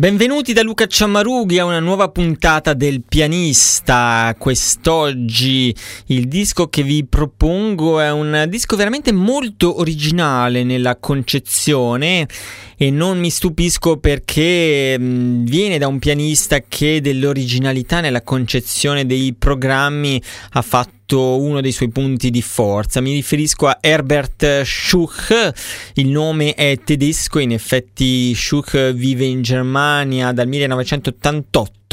Benvenuti da Luca Ciammarughi a una nuova puntata del pianista. Quest'oggi il disco che vi propongo è un disco veramente molto originale nella concezione e non mi stupisco perché mh, viene da un pianista che dell'originalità nella concezione dei programmi ha fatto uno dei suoi punti di forza. Mi riferisco a Herbert Schuch, il nome è tedesco, in effetti Schuch vive in Germania dal 1988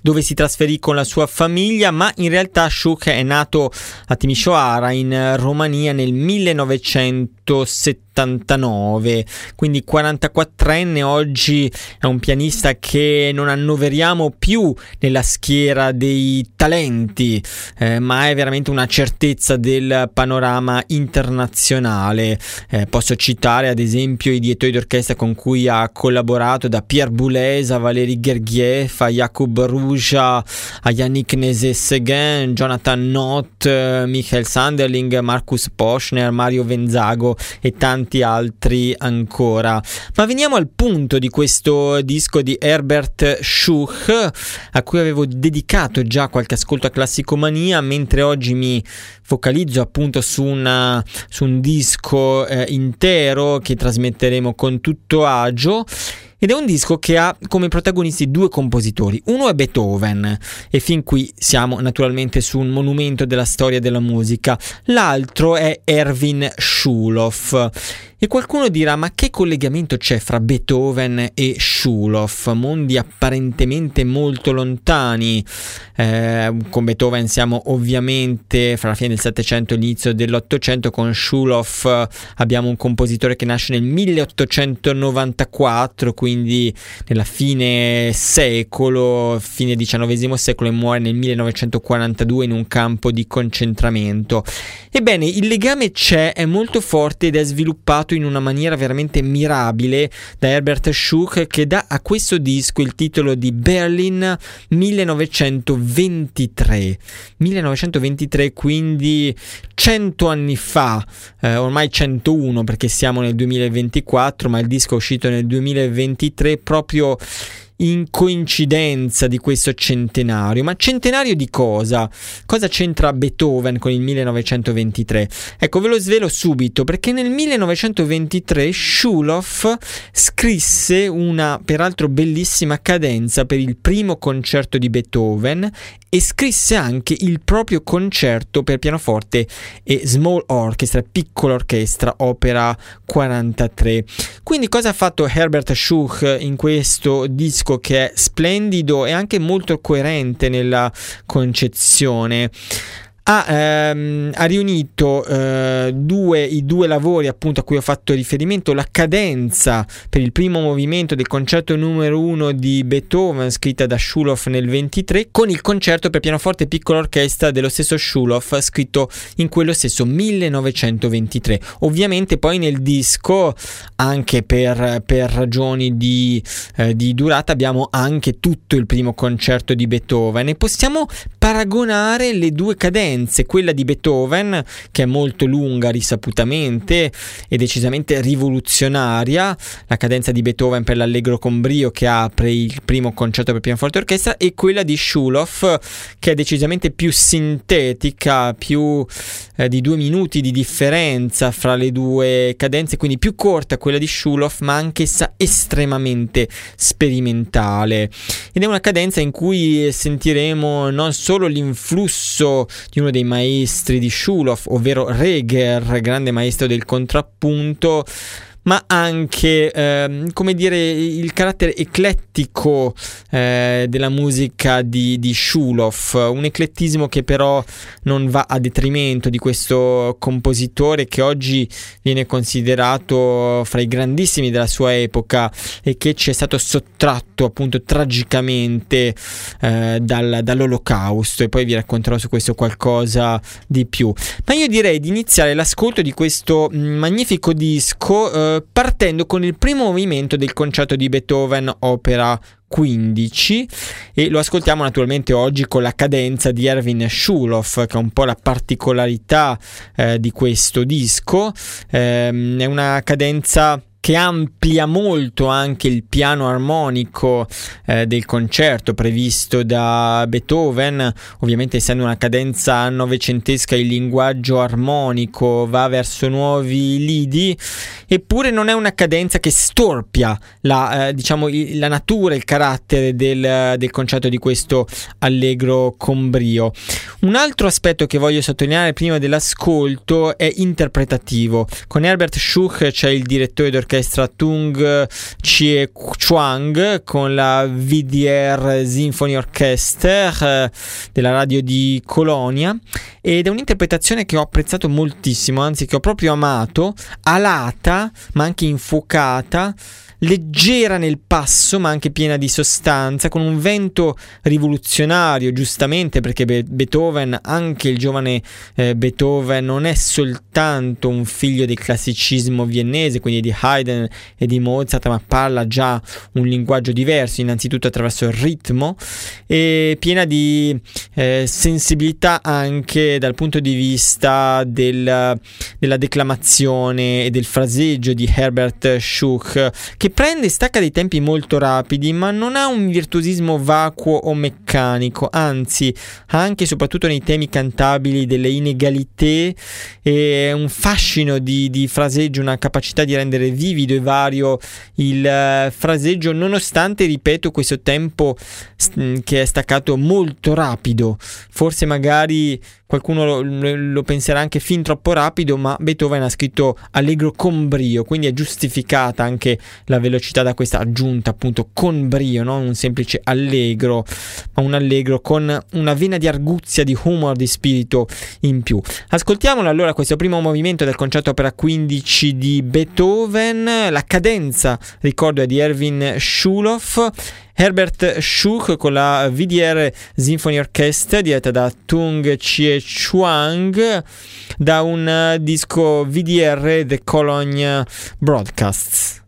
dove si trasferì con la sua famiglia, ma in realtà Schuch è nato a Timișoara in Romania nel 1979, quindi 44enne oggi è un pianista che non annoveriamo più nella schiera dei talenti, eh, ma è veramente una certezza del panorama internazionale. Eh, posso citare ad esempio i direttori d'orchestra con cui ha collaborato da Pierre Boulez a Valéry Gergiev a Jakub Ruja, a Yannick Nézet-Séguin, Jonathan Nott, Michael Sanderling, Marcus Poschner, Mario Venzago e tanti altri ancora. Ma veniamo al punto di questo disco di Herbert Schuch, a cui avevo dedicato già qualche ascolto a Classicomania, mentre oggi mi focalizzo appunto su, una, su un disco eh, intero che trasmetteremo con tutto agio ed è un disco che ha come protagonisti due compositori. Uno è Beethoven e fin qui siamo naturalmente su un monumento della storia della musica. L'altro è Erwin Schuloff. E qualcuno dirà: ma che collegamento c'è fra Beethoven e Schuloff? Mondi apparentemente molto lontani. Eh, con Beethoven siamo ovviamente fra la fine del Settecento e l'inizio dell'Ottocento. Con Schuloff abbiamo un compositore che nasce nel 1894, quindi nella fine secolo, fine XIX secolo, e muore nel 1942 in un campo di concentramento. Ebbene, il legame c'è, è molto forte ed è sviluppato in una maniera veramente mirabile da Herbert Schuch che dà a questo disco il titolo di Berlin 1923. 1923 quindi 100 anni fa, eh, ormai 101 perché siamo nel 2024, ma il disco è uscito nel 2023 proprio in coincidenza di questo centenario. Ma centenario di cosa? Cosa c'entra Beethoven con il 1923? Ecco, ve lo svelo subito, perché nel 1923 Schuloff scrisse una peraltro bellissima cadenza per il primo concerto di Beethoven e scrisse anche il proprio concerto per pianoforte e small orchestra, piccola orchestra, opera 43. Quindi cosa ha fatto Herbert Schuch in questo disco che è splendido e anche molto coerente nella concezione? Ha, ehm, ha riunito eh, due, i due lavori appunto a cui ho fatto riferimento, la cadenza per il primo movimento del concerto numero uno di Beethoven scritta da Schuloff nel 23 con il concerto per pianoforte e piccola orchestra dello stesso Schuloff scritto in quello stesso 1923. Ovviamente poi nel disco anche per, per ragioni di, eh, di durata abbiamo anche tutto il primo concerto di Beethoven. E possiamo paragonare le due cadenze, quella di Beethoven, che è molto lunga risaputamente e decisamente rivoluzionaria, la cadenza di Beethoven per l'allegro con brio che apre il primo concerto per pianoforte e orchestra, e quella di Schulhoff, che è decisamente più sintetica, più eh, di due minuti di differenza fra le due cadenze, quindi più corta quella di Schulhoff, ma anch'essa estremamente sperimentale. Ed è una cadenza in cui sentiremo non solo l'influsso di uno dei maestri di Schulhoff, ovvero Reger, grande maestro del contrappunto, ma anche, ehm, come dire, il carattere eclettico eh, della musica di, di Schulhoff, un eclettismo che però non va a detrimento di questo compositore che oggi viene considerato fra i grandissimi della sua epoca e che ci è stato sottratto appunto tragicamente eh, dal, dall'olocausto e poi vi racconterò su questo qualcosa di più. Ma io direi di iniziare l'ascolto di questo mm, magnifico disco eh, partendo con il primo movimento del concerto di Beethoven, opera 15 e lo ascoltiamo naturalmente oggi con la cadenza di Erwin Schulhoff che è un po' la particolarità eh, di questo disco. Eh, è una cadenza che amplia molto anche il piano armonico eh, del concerto previsto da Beethoven, ovviamente essendo una cadenza novecentesca il linguaggio armonico va verso nuovi lidi, eppure non è una cadenza che storpia la, eh, diciamo, la natura, il carattere del, del concerto di questo allegro con brio. Un altro aspetto che voglio sottolineare prima dell'ascolto è interpretativo. Con Herbert Schuch c'è il direttore d'orchestra l'orchestra Tung Chie Chuang con la VDR Symphony Orchestra eh, della radio di Colonia. Ed è un'interpretazione che ho apprezzato moltissimo, anzi che ho proprio amato, alata ma anche infuocata leggera nel passo ma anche piena di sostanza, con un vento rivoluzionario, giustamente perché Be- Beethoven, anche il giovane eh, Beethoven, non è soltanto un figlio del classicismo viennese, quindi di Haydn e di Mozart, ma parla già un linguaggio diverso, innanzitutto attraverso il ritmo, e piena di eh, sensibilità anche dal punto di vista del, della declamazione e del fraseggio di Herbert Schuch, che prende e stacca dei tempi molto rapidi, ma non ha un virtuosismo vacuo o meccanico, anzi, anche e soprattutto nei temi cantabili delle inegalité, e un fascino di, di fraseggio, una capacità di rendere vivido e vario il uh, fraseggio, nonostante, ripeto, questo tempo st- che è staccato molto rapido, forse magari qualcuno lo, lo, penserà anche fin troppo rapido, ma Beethoven ha scritto allegro con brio, quindi è giustificata anche la velocità da questa aggiunta appunto con brio, non un semplice allegro, ma un allegro con una vena di arguzia, di humor, di spirito in più. Ascoltiamolo allora questo primo movimento del concerto opera 15 di Beethoven, la cadenza, ricordo, è di Erwin Schulhoff Herbert Schuch con la VDR Symphony Orchestra diretta da Tung Chie Chuang da un disco VDR The Cologne Broadcasts.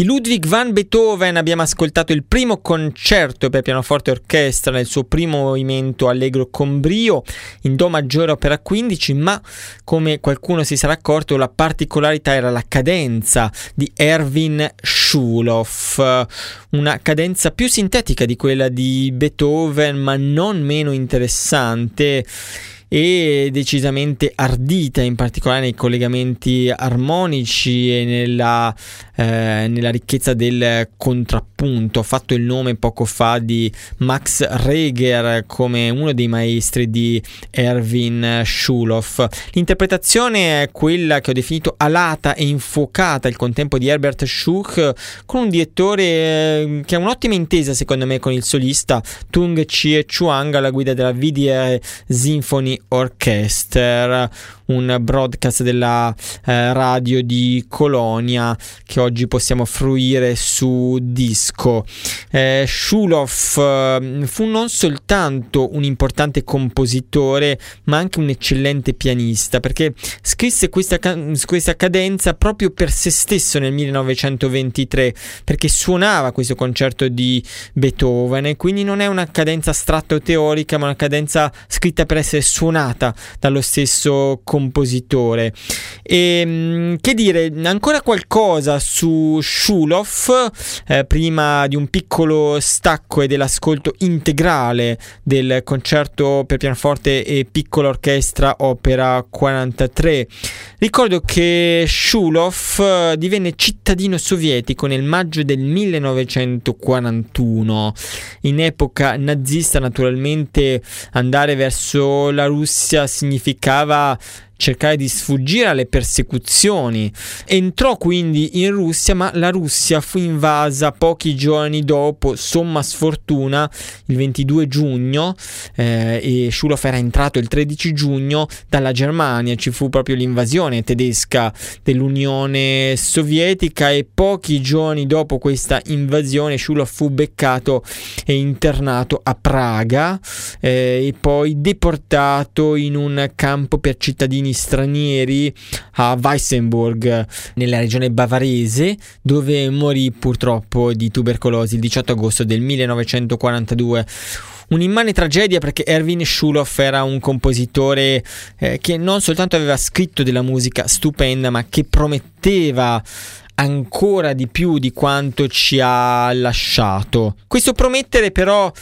Di Ludwig van Beethoven abbiamo ascoltato il primo concerto per pianoforte e orchestra nel suo primo movimento allegro con brio in Do maggiore opera 15, ma come qualcuno si sarà accorto la particolarità era la cadenza di Erwin Schulhoff, una cadenza più sintetica di quella di Beethoven, ma non meno interessante e decisamente ardita, in particolare nei collegamenti armonici e nella, eh, nella ricchezza del contrappunto. Ho fatto il nome poco fa di Max Reger come uno dei maestri di Erwin Schulhoff. L'interpretazione è quella che ho definito alata e infuocata al contempo di Herbert Schuch con un direttore eh, che ha un'ottima intesa secondo me con il solista Tung Chie Chuang alla guida della VDR Symphony Orchestra, un broadcast della eh, radio di Colonia che oggi possiamo fruire su disco. Eh, Schulhoff eh, fu non soltanto un importante compositore, ma anche un eccellente pianista perché scrisse questa, questa cadenza proprio per se stesso nel 1923 perché suonava questo concerto di Beethoven quindi non è una cadenza astratta o teorica, ma una cadenza scritta per essere suonata dallo stesso compositore. E ehm, che dire, ancora qualcosa su Schulhoff, eh, prima di un piccolo stacco e dell'ascolto integrale del concerto per pianoforte e piccola orchestra opera 43. Ricordo che Schulhoff eh, divenne cittadino sovietico nel maggio del 1941. In epoca nazista naturalmente andare verso la Russia significava cercare di sfuggire alle persecuzioni. Entrò quindi in Russia, ma la Russia fu invasa pochi giorni dopo, somma sfortuna, il 22 giugno, eh, e Schulhoff era entrato il 13 giugno dalla Germania, ci fu proprio l'invasione tedesca dell'Unione Sovietica e pochi giorni dopo questa invasione Schulhoff fu beccato e internato a Praga eh, e poi deportato in un campo per cittadini cittadini stranieri a Weissenburg, nella regione bavarese, dove morì purtroppo di tubercolosi il 18 agosto del 1942 un'immane tragedia perché Erwin Schulhoff era un compositore eh, che non soltanto aveva scritto della musica stupenda, ma che prometteva ancora di più di quanto ci ha lasciato. Questo promettere però,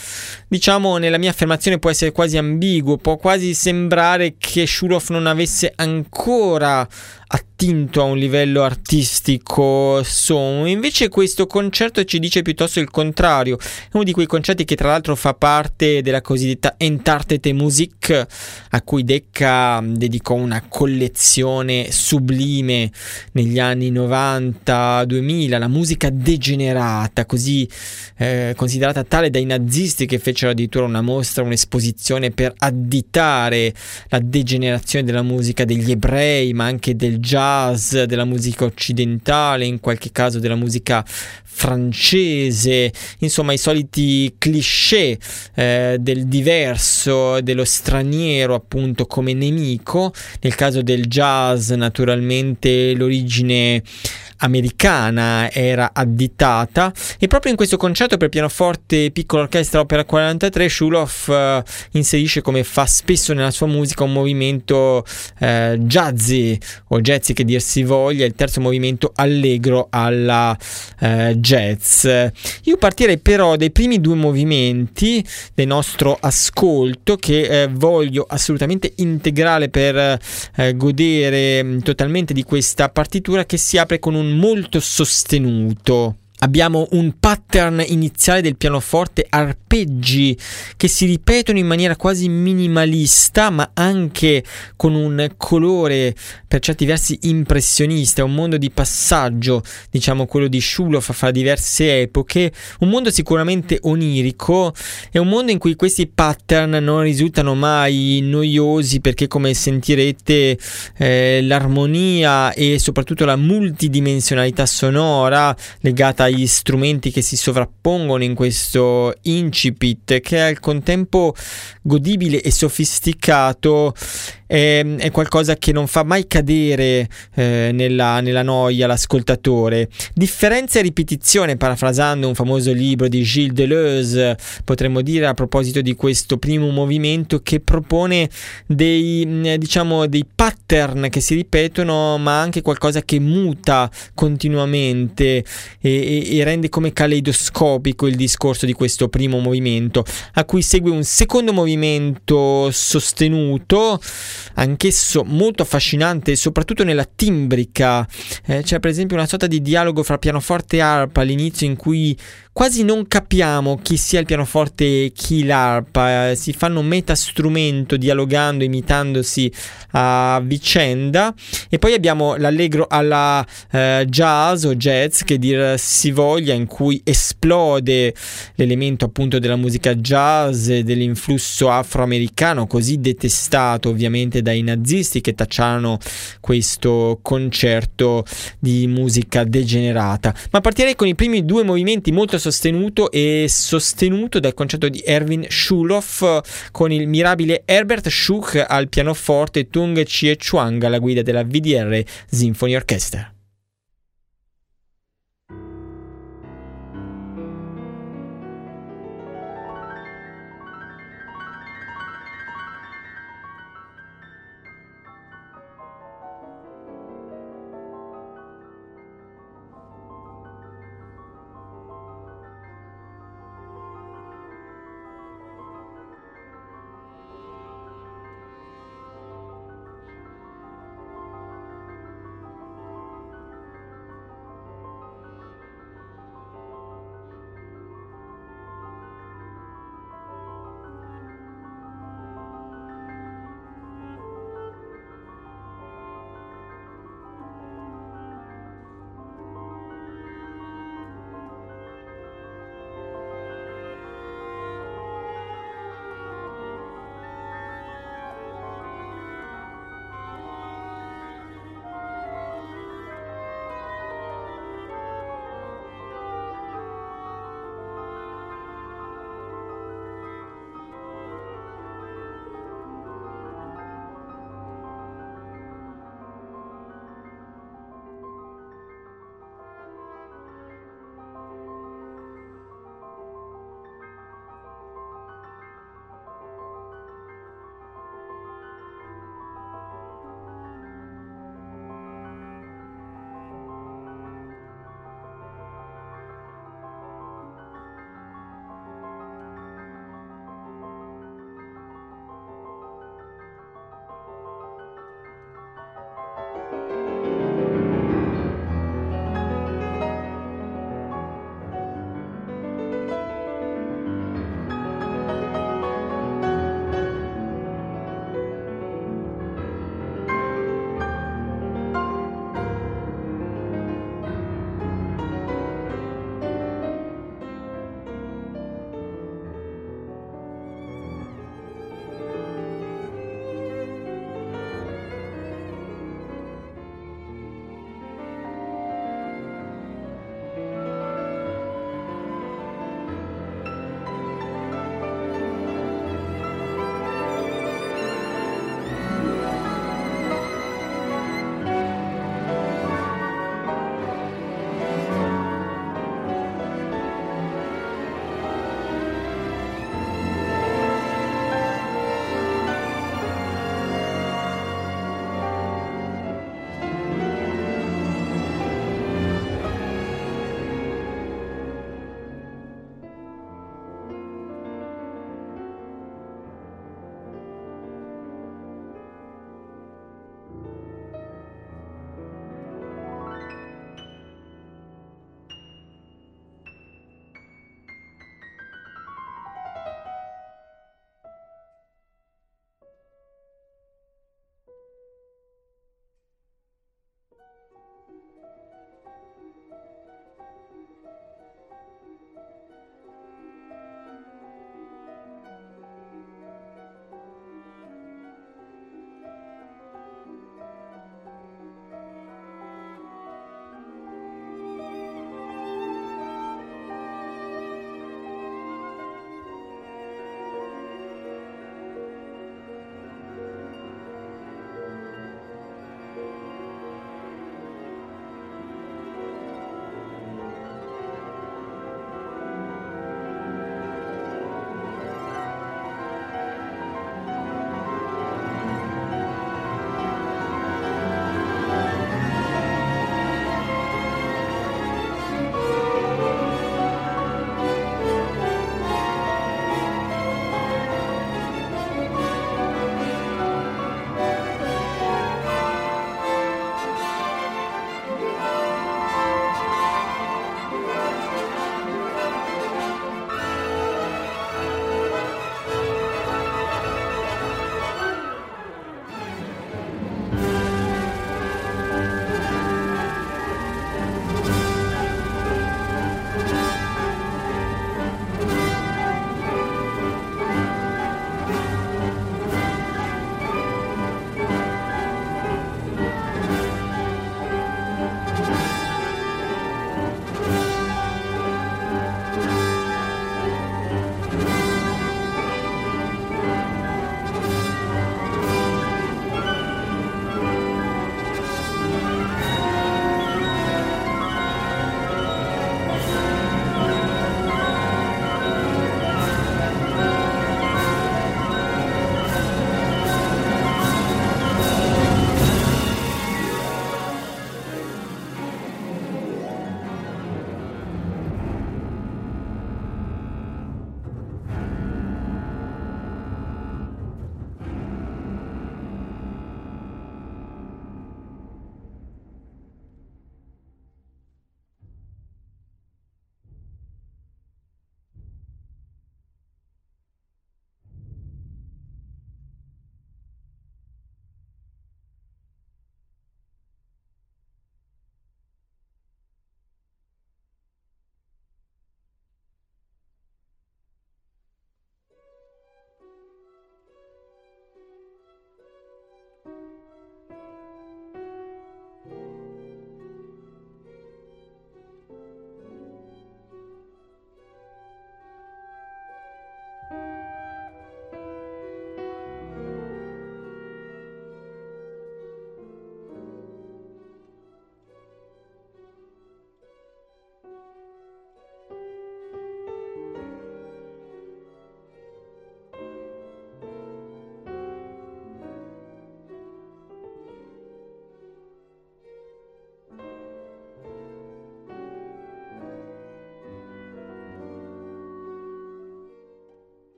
diciamo, nella mia affermazione può essere quasi ambiguo, può quasi sembrare che Schulhoff non avesse ancora attinto a un livello artistico sommo. Invece questo concerto ci dice piuttosto il contrario. È uno di quei concerti che tra l'altro fa parte della cosiddetta Entartete Musik, a cui Decca dedicò una collezione sublime negli anni 90-2000, la musica degenerata, così eh, considerata tale dai nazisti che fecero addirittura una mostra, un'esposizione per additare la degenerazione della musica degli ebrei, ma anche del jazz, della musica occidentale, in qualche caso della musica francese, insomma i soliti cliché eh, del diverso, dello straniero appunto come nemico, nel caso del jazz naturalmente l'origine americana era additata e proprio in questo concerto per pianoforte piccola orchestra opera 43 Schulhoff eh, inserisce come fa spesso nella sua musica un movimento eh, jazzy o jazzy che dir si voglia il terzo movimento allegro alla eh, jazz. Io partirei però dai primi due movimenti del nostro ascolto che eh, voglio assolutamente integrale per eh, godere mm, totalmente di questa partitura che si apre con un molto sostenuto. Abbiamo un pattern iniziale del pianoforte, arpeggi che si ripetono in maniera quasi minimalista, ma anche con un colore per certi versi impressionista, un mondo di passaggio, diciamo quello di Schulhoff fra diverse epoche, un mondo sicuramente onirico. E un mondo in cui questi pattern non risultano mai noiosi perché come sentirete eh, l'armonia e soprattutto la multidimensionalità sonora legata dagli strumenti che si sovrappongono in questo incipit che è al contempo godibile e sofisticato è, è qualcosa che non fa mai cadere eh, nella, nella, noia l'ascoltatore. Differenza e ripetizione, parafrasando un famoso libro di Gilles Deleuze, potremmo dire a proposito di questo primo movimento che propone dei, mm, diciamo, dei pattern che si ripetono, ma anche qualcosa che muta continuamente e, e rende come caleidoscopico il discorso di questo primo movimento, a cui segue un secondo movimento sostenuto anch'esso molto affascinante, soprattutto nella timbrica. Eh, c'è per esempio una sorta di dialogo fra pianoforte e arpa all'inizio in cui quasi non capiamo chi sia il pianoforte e chi l'arpa, eh, si fanno metastrumento dialogando, imitandosi a vicenda. E poi abbiamo l'allegro alla eh, jazz o jazz che dir si voglia in cui esplode l'elemento appunto della musica jazz e dell'influsso afroamericano così detestato ovviamente dai nazisti che tacciarono questo concerto di musica degenerata. Ma partirei con i primi due movimenti molto sostenuto e sostenuto dal concetto di Erwin Schulhoff con il mirabile Herbert Schuch al pianoforte e Tung Chie Chuang alla guida della VDR Symphony Orchestra.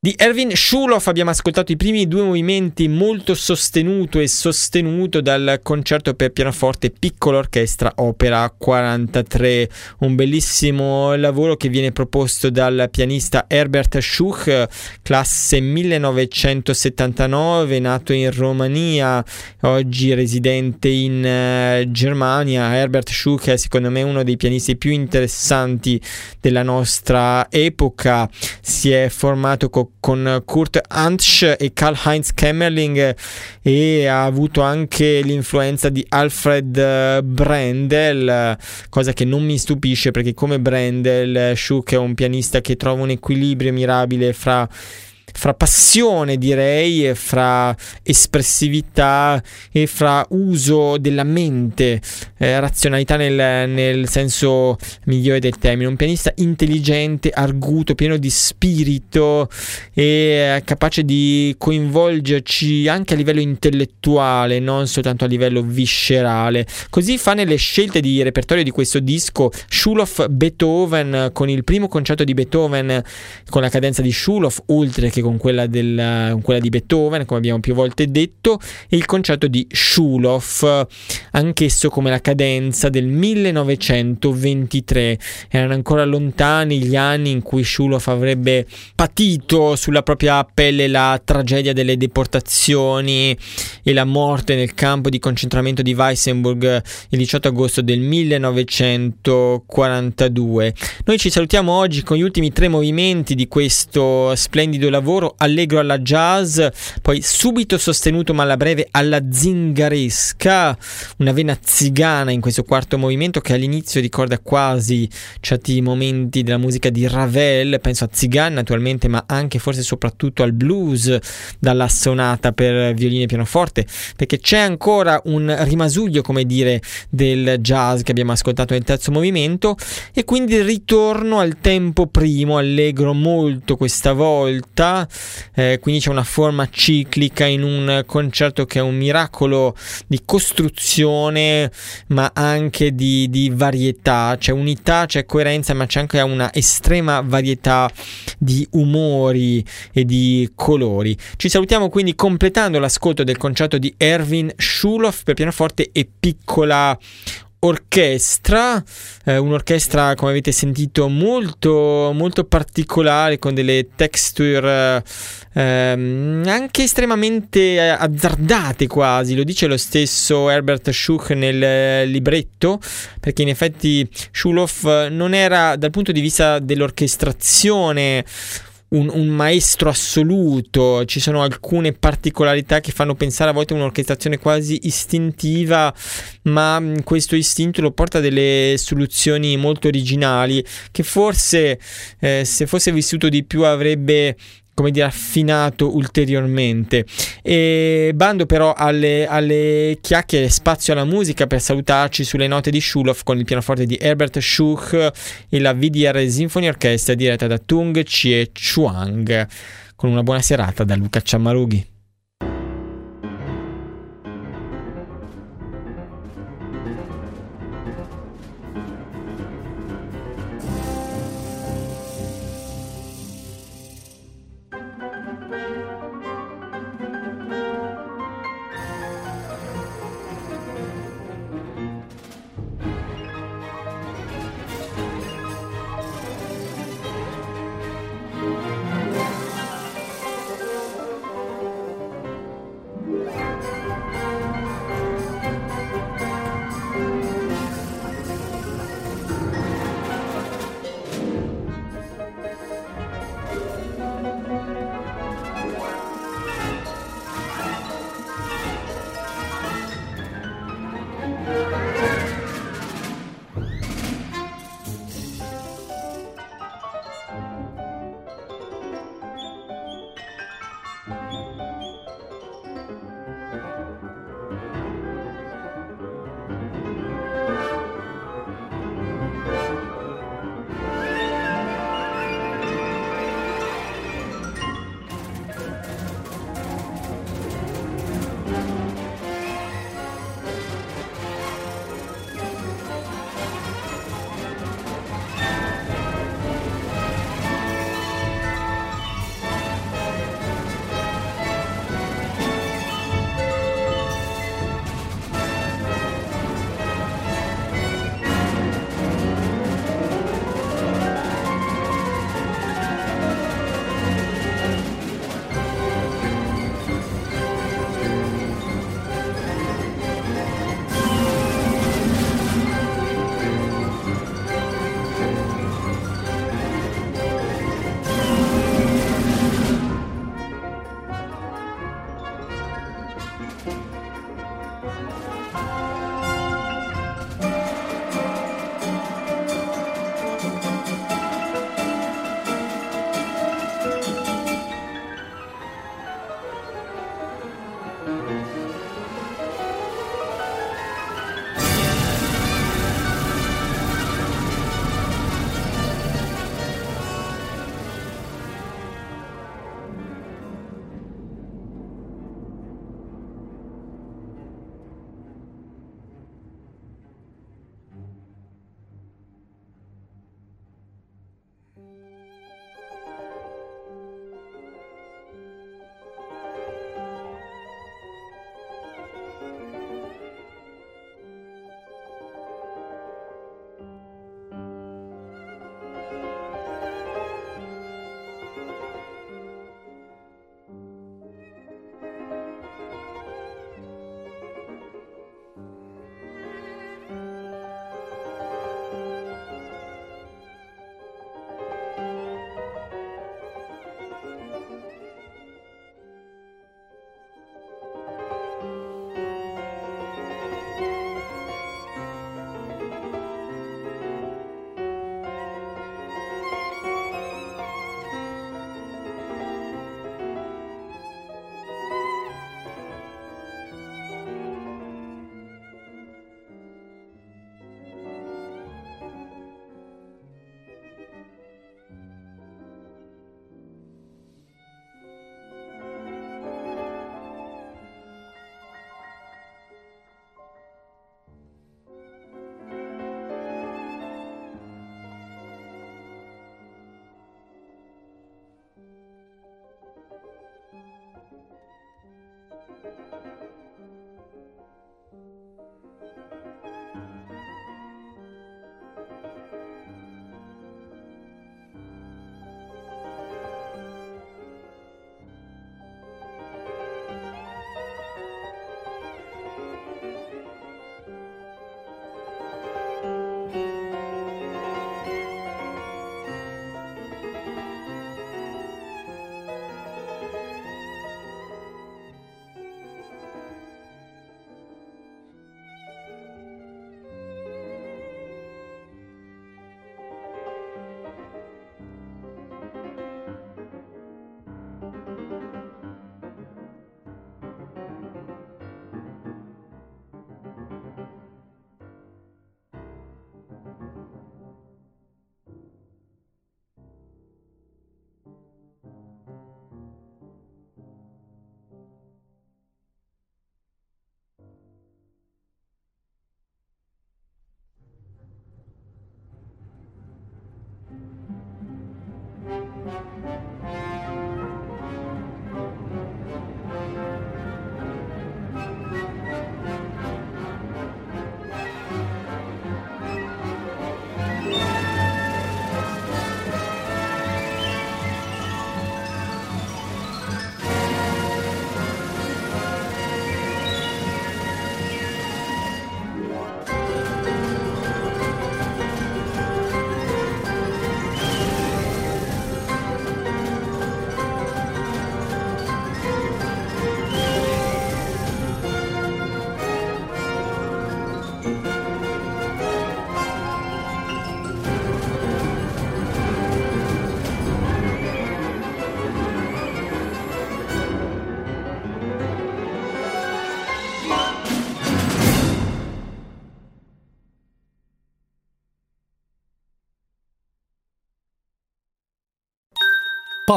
Di Erwin Schuloff abbiamo ascoltato i primi due movimenti molto sostenuto e sostenuto dal concerto per pianoforte piccola orchestra opera 43, un bellissimo lavoro che viene proposto dal pianista Herbert Schuch, classe 1979, nato in Romania, oggi residente in uh, Germania. Herbert Schuch è secondo me uno dei pianisti più interessanti della nostra epoca, si è formato con con Kurt Antsch e Karl-Heinz Kemmerling e ha avuto anche l'influenza di Alfred Brendel, cosa che non mi stupisce perché come Brendel Schuch è un pianista che trova un equilibrio mirabile fra fra passione direi, fra espressività e fra uso della mente, eh, razionalità nel, nel, senso migliore del termine, un pianista intelligente, arguto, pieno di spirito e capace di coinvolgerci anche a livello intellettuale, non soltanto a livello viscerale. Così fa nelle scelte di repertorio di questo disco Schuloff Beethoven con il primo concerto di Beethoven con la cadenza di Schuloff, oltre che con quella, del, con quella, di Beethoven, come abbiamo più volte detto, e il concerto di Schuloff, anch'esso come la cadenza del 1923. Erano ancora lontani gli anni in cui Schuloff avrebbe patito sulla propria pelle la tragedia delle deportazioni e la morte nel campo di concentramento di Weissenburg il 18 agosto del 1942. Noi ci salutiamo oggi con gli ultimi tre movimenti di questo splendido lavoro lavoro allegro alla jazz, poi subito sostenuto ma alla breve alla zingaresca, una vena zigana in questo quarto movimento che all'inizio ricorda quasi certi momenti della musica di Ravel, penso a Zigan naturalmente, ma anche forse soprattutto al blues dalla sonata per violino e pianoforte, perché c'è ancora un rimasuglio, come dire, del jazz che abbiamo ascoltato nel terzo movimento e quindi ritorno al tempo primo, allegro molto questa volta, eh, quindi c'è una forma ciclica in un concerto che è un miracolo di costruzione ma anche di, di varietà, c'è unità, c'è coerenza ma c'è anche una estrema varietà di umori e di colori. Ci salutiamo quindi completando l'ascolto del concerto di Erwin Schuloff per pianoforte e piccola orchestra, eh, un'orchestra come avete sentito molto, molto particolare con delle texture ehm, anche estremamente azzardate quasi, lo dice lo stesso Herbert Schuch nel libretto, perché in effetti Schuloff non era dal punto di vista dell'orchestrazione un, un, maestro assoluto, ci sono alcune particolarità che fanno pensare a volte a un'orchestrazione quasi istintiva, ma mm, questo istinto lo porta a delle soluzioni molto originali che forse eh, se fosse vissuto di più avrebbe come dire, affinato ulteriormente. E bando però alle, alle chiacchiere, spazio alla musica per salutarci sulle note di Schuloff con il pianoforte di Herbert Schuch e la VDR Symphony Orchestra diretta da Tung Chie Chuang. Con una buona serata da Luca Ciammarughi.